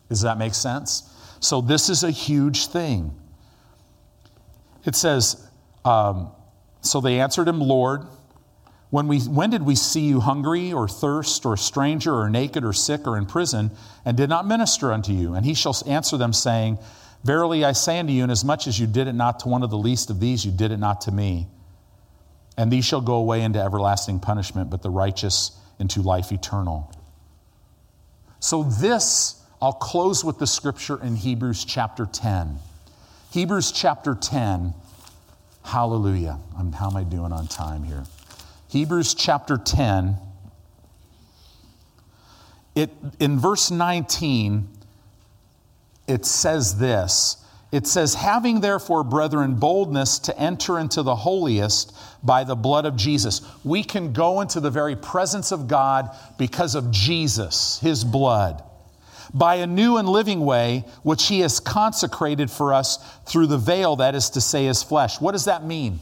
Does that make sense? So, this is a huge thing. It says, um, So they answered him, Lord, when, we, when did we see you hungry or thirst or a stranger or naked or sick or in prison and did not minister unto you? And he shall answer them, saying, Verily I say unto you, inasmuch as you did it not to one of the least of these, you did it not to me. And these shall go away into everlasting punishment, but the righteous into life eternal. So, this, I'll close with the scripture in Hebrews chapter 10. Hebrews chapter 10, hallelujah. I'm, how am I doing on time here? Hebrews chapter 10, it, in verse 19, it says this. It says, Having therefore, brethren, boldness to enter into the holiest by the blood of Jesus. We can go into the very presence of God because of Jesus, his blood, by a new and living way, which he has consecrated for us through the veil, that is to say, his flesh. What does that mean?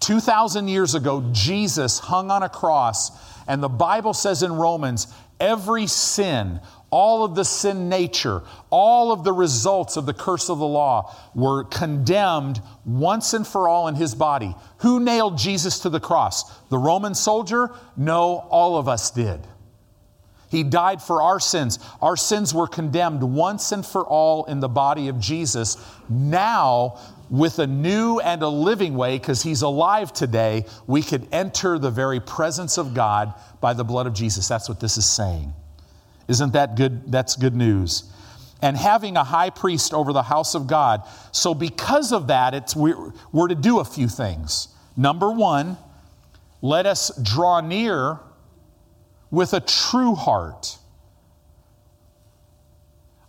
2,000 years ago, Jesus hung on a cross, and the Bible says in Romans, every sin, all of the sin nature, all of the results of the curse of the law were condemned once and for all in his body. Who nailed Jesus to the cross? The Roman soldier? No, all of us did. He died for our sins. Our sins were condemned once and for all in the body of Jesus. Now, with a new and a living way, because he's alive today, we could enter the very presence of God by the blood of Jesus. That's what this is saying. Isn't that good? That's good news. And having a high priest over the house of God. So, because of that, it's, we're, we're to do a few things. Number one, let us draw near with a true heart.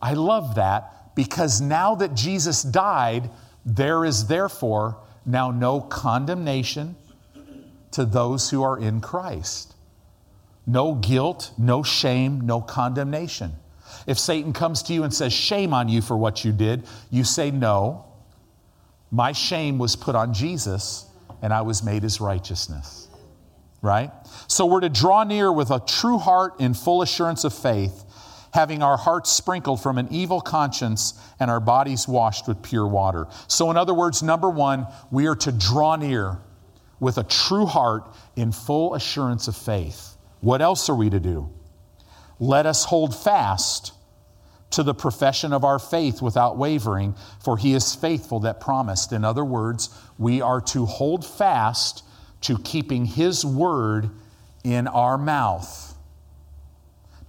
I love that because now that Jesus died, there is therefore now no condemnation to those who are in Christ. No guilt, no shame, no condemnation. If Satan comes to you and says, Shame on you for what you did, you say, No. My shame was put on Jesus, and I was made his righteousness. Right? So we're to draw near with a true heart in full assurance of faith, having our hearts sprinkled from an evil conscience and our bodies washed with pure water. So, in other words, number one, we are to draw near with a true heart in full assurance of faith. What else are we to do? Let us hold fast to the profession of our faith without wavering, for he is faithful that promised. In other words, we are to hold fast to keeping his word in our mouth.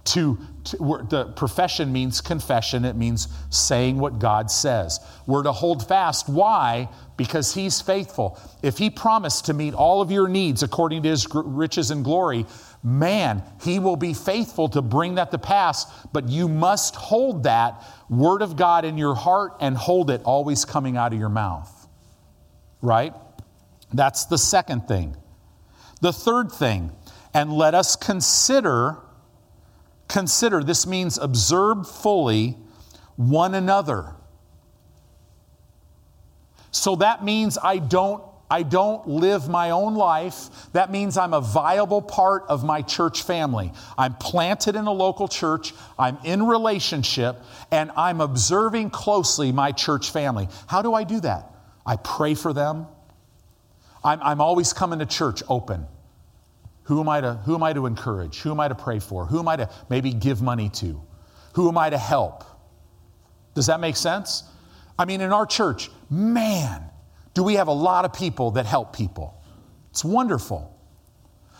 To, to the profession means confession, it means saying what God says. We're to hold fast. Why? Because he's faithful. If he promised to meet all of your needs according to his riches and glory, man, he will be faithful to bring that to pass, but you must hold that word of God in your heart and hold it always coming out of your mouth. Right? That's the second thing. The third thing, and let us consider, consider, this means observe fully one another. So that means I don't I don't live my own life. That means I'm a viable part of my church family. I'm planted in a local church, I'm in relationship, and I'm observing closely my church family. How do I do that? I pray for them. I'm, I'm always coming to church open. Who am, I to, who am I to encourage? Who am I to pray for? Who am I to maybe give money to? Who am I to help? Does that make sense? I mean, in our church, man, do we have a lot of people that help people. It's wonderful.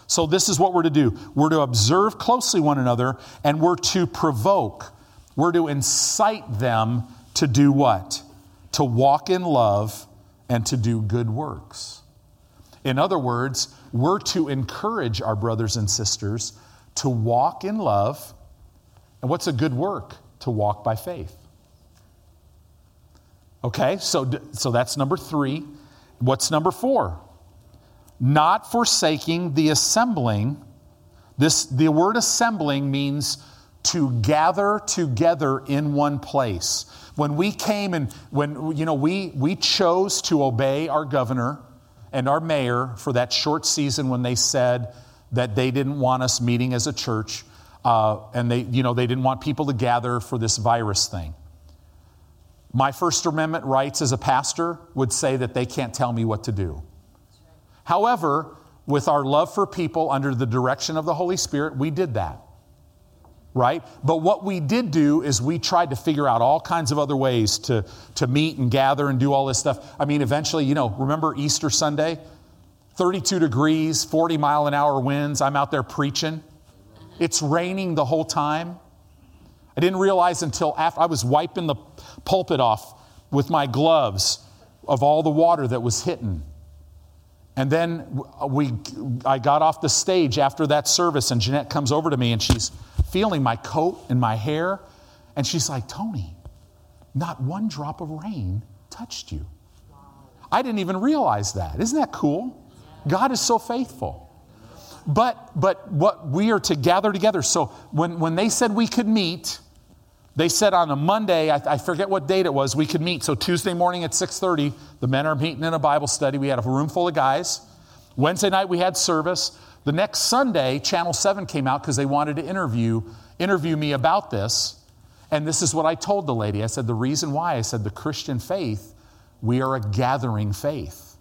So, this is what we're to do we're to observe closely one another, and we're to provoke, we're to incite them to do what? To walk in love and to do good works. In other words, we're to encourage our brothers and sisters to walk in love. And what's a good work? To walk by faith. Okay, so, so that's number three. What's number four? Not forsaking the assembling. This, the word assembling means to gather together in one place. When we came and when you know we we chose to obey our governor and our mayor for that short season when they said that they didn't want us meeting as a church uh, and they you know they didn't want people to gather for this virus thing. My First Amendment rights as a pastor would say that they can't tell me what to do. However, with our love for people under the direction of the Holy Spirit, we did that right? But what we did do is we tried to figure out all kinds of other ways to, to meet and gather and do all this stuff. I mean, eventually, you know, remember Easter Sunday? 32 degrees, 40 mile an hour winds. I'm out there preaching. It's raining the whole time. I didn't realize until after I was wiping the pulpit off with my gloves of all the water that was hitting. And then we, I got off the stage after that service, and Jeanette comes over to me and she's feeling my coat and my hair. And she's like, Tony, not one drop of rain touched you. I didn't even realize that. Isn't that cool? God is so faithful. But, but what we are to gather together. So when, when they said we could meet, they said on a Monday, I, I, forget what date it was, we could meet. So Tuesday morning at 6:30, the men are meeting in a Bible study. We had a room full of guys. Wednesday night we had service. The next Sunday, Channel 7 came out because they wanted to interview, interview me about this. And this is what I told the lady. I said, The reason why, I said, the Christian faith, we are a gathering faith.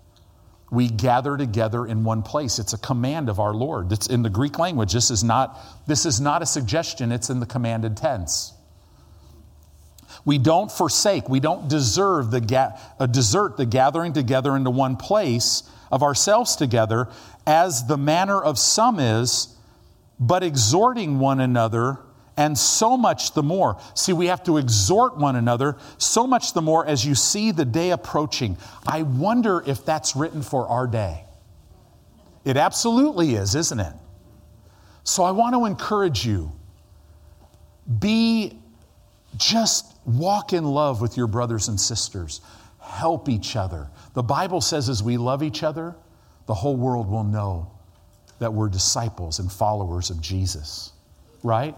We gather together in one place. It's a command of our Lord. It's in the Greek language. This is not, this is not a suggestion, it's in the commanded tense. We don't forsake, we don't deserve the ga- uh, desert the gathering together into one place of ourselves together, as the manner of some is, but exhorting one another, and so much the more. See, we have to exhort one another, so much the more as you see the day approaching. I wonder if that's written for our day. It absolutely is, isn't it? So I want to encourage you be just walk in love with your brothers and sisters, help each other. The Bible says as we love each other, the whole world will know that we're disciples and followers of Jesus, right?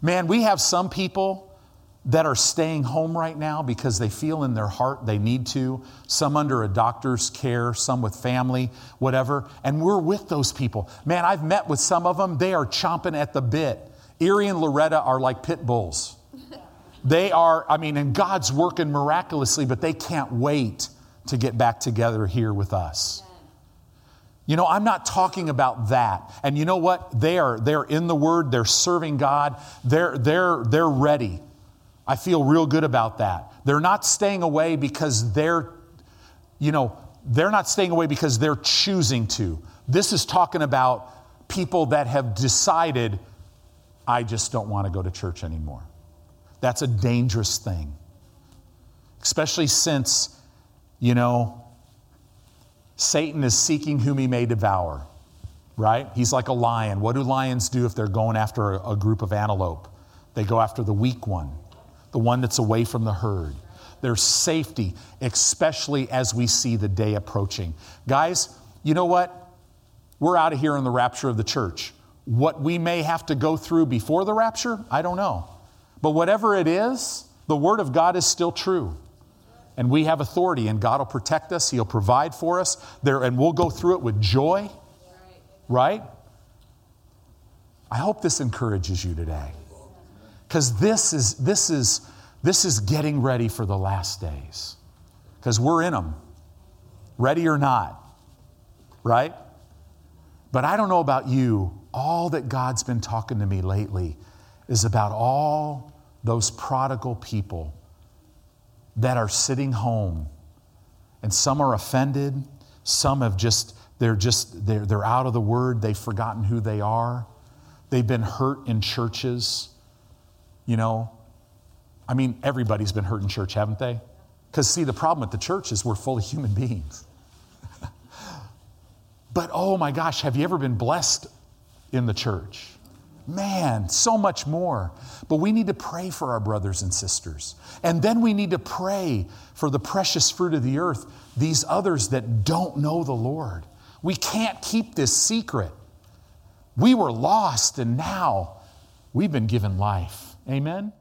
Man, we have some people that are staying home right now because they feel in their heart they need to, some under a doctor's care, some with family, whatever. And we're with those people. Man, I've met with some of them, they are chomping at the bit. Erie and Loretta are like pit bulls. They are, I mean, and God's working miraculously, but they can't wait to get back together here with us. You know, I'm not talking about that. And you know what? They are they're in the word, they're serving God. They're they're they're ready. I feel real good about that. They're not staying away because they're you know, they're not staying away because they're choosing to. This is talking about people that have decided I just don't want to go to church anymore. That's a dangerous thing. Especially since, you know, Satan is seeking whom he may devour, right? He's like a lion. What do lions do if they're going after a, group of antelope? They go after the weak one, the one that's away from the herd. There's safety, especially as we see the day approaching. Guys, you know what? We're out of here in the rapture of the church. What we may have to go through before the rapture, I don't know. But whatever it is, the Word of God is still true. And we have authority, and God will protect us. He'll provide for us, there, and we'll go through it with joy. Right? I hope this encourages you today. Because this is, this, is, this is getting ready for the last days. Because we're in them, ready or not. Right? But I don't know about you, all that God's been talking to me lately is about all those prodigal people that are sitting home. And some are offended, some have just, they're just, they're, they're out of the word, they've forgotten who they are. They've been hurt in churches. You know, I mean, everybody's been hurt in church, haven't they? Because, see, the problem at the church is we're full of human beings. but oh my gosh, have you ever been blessed in the church? Man, so much more. But we need to pray for our brothers and sisters. And then we need to pray for the precious fruit of the earth, these others that don't know the Lord. We can't keep this secret. We were lost, and now we've been given life. Amen?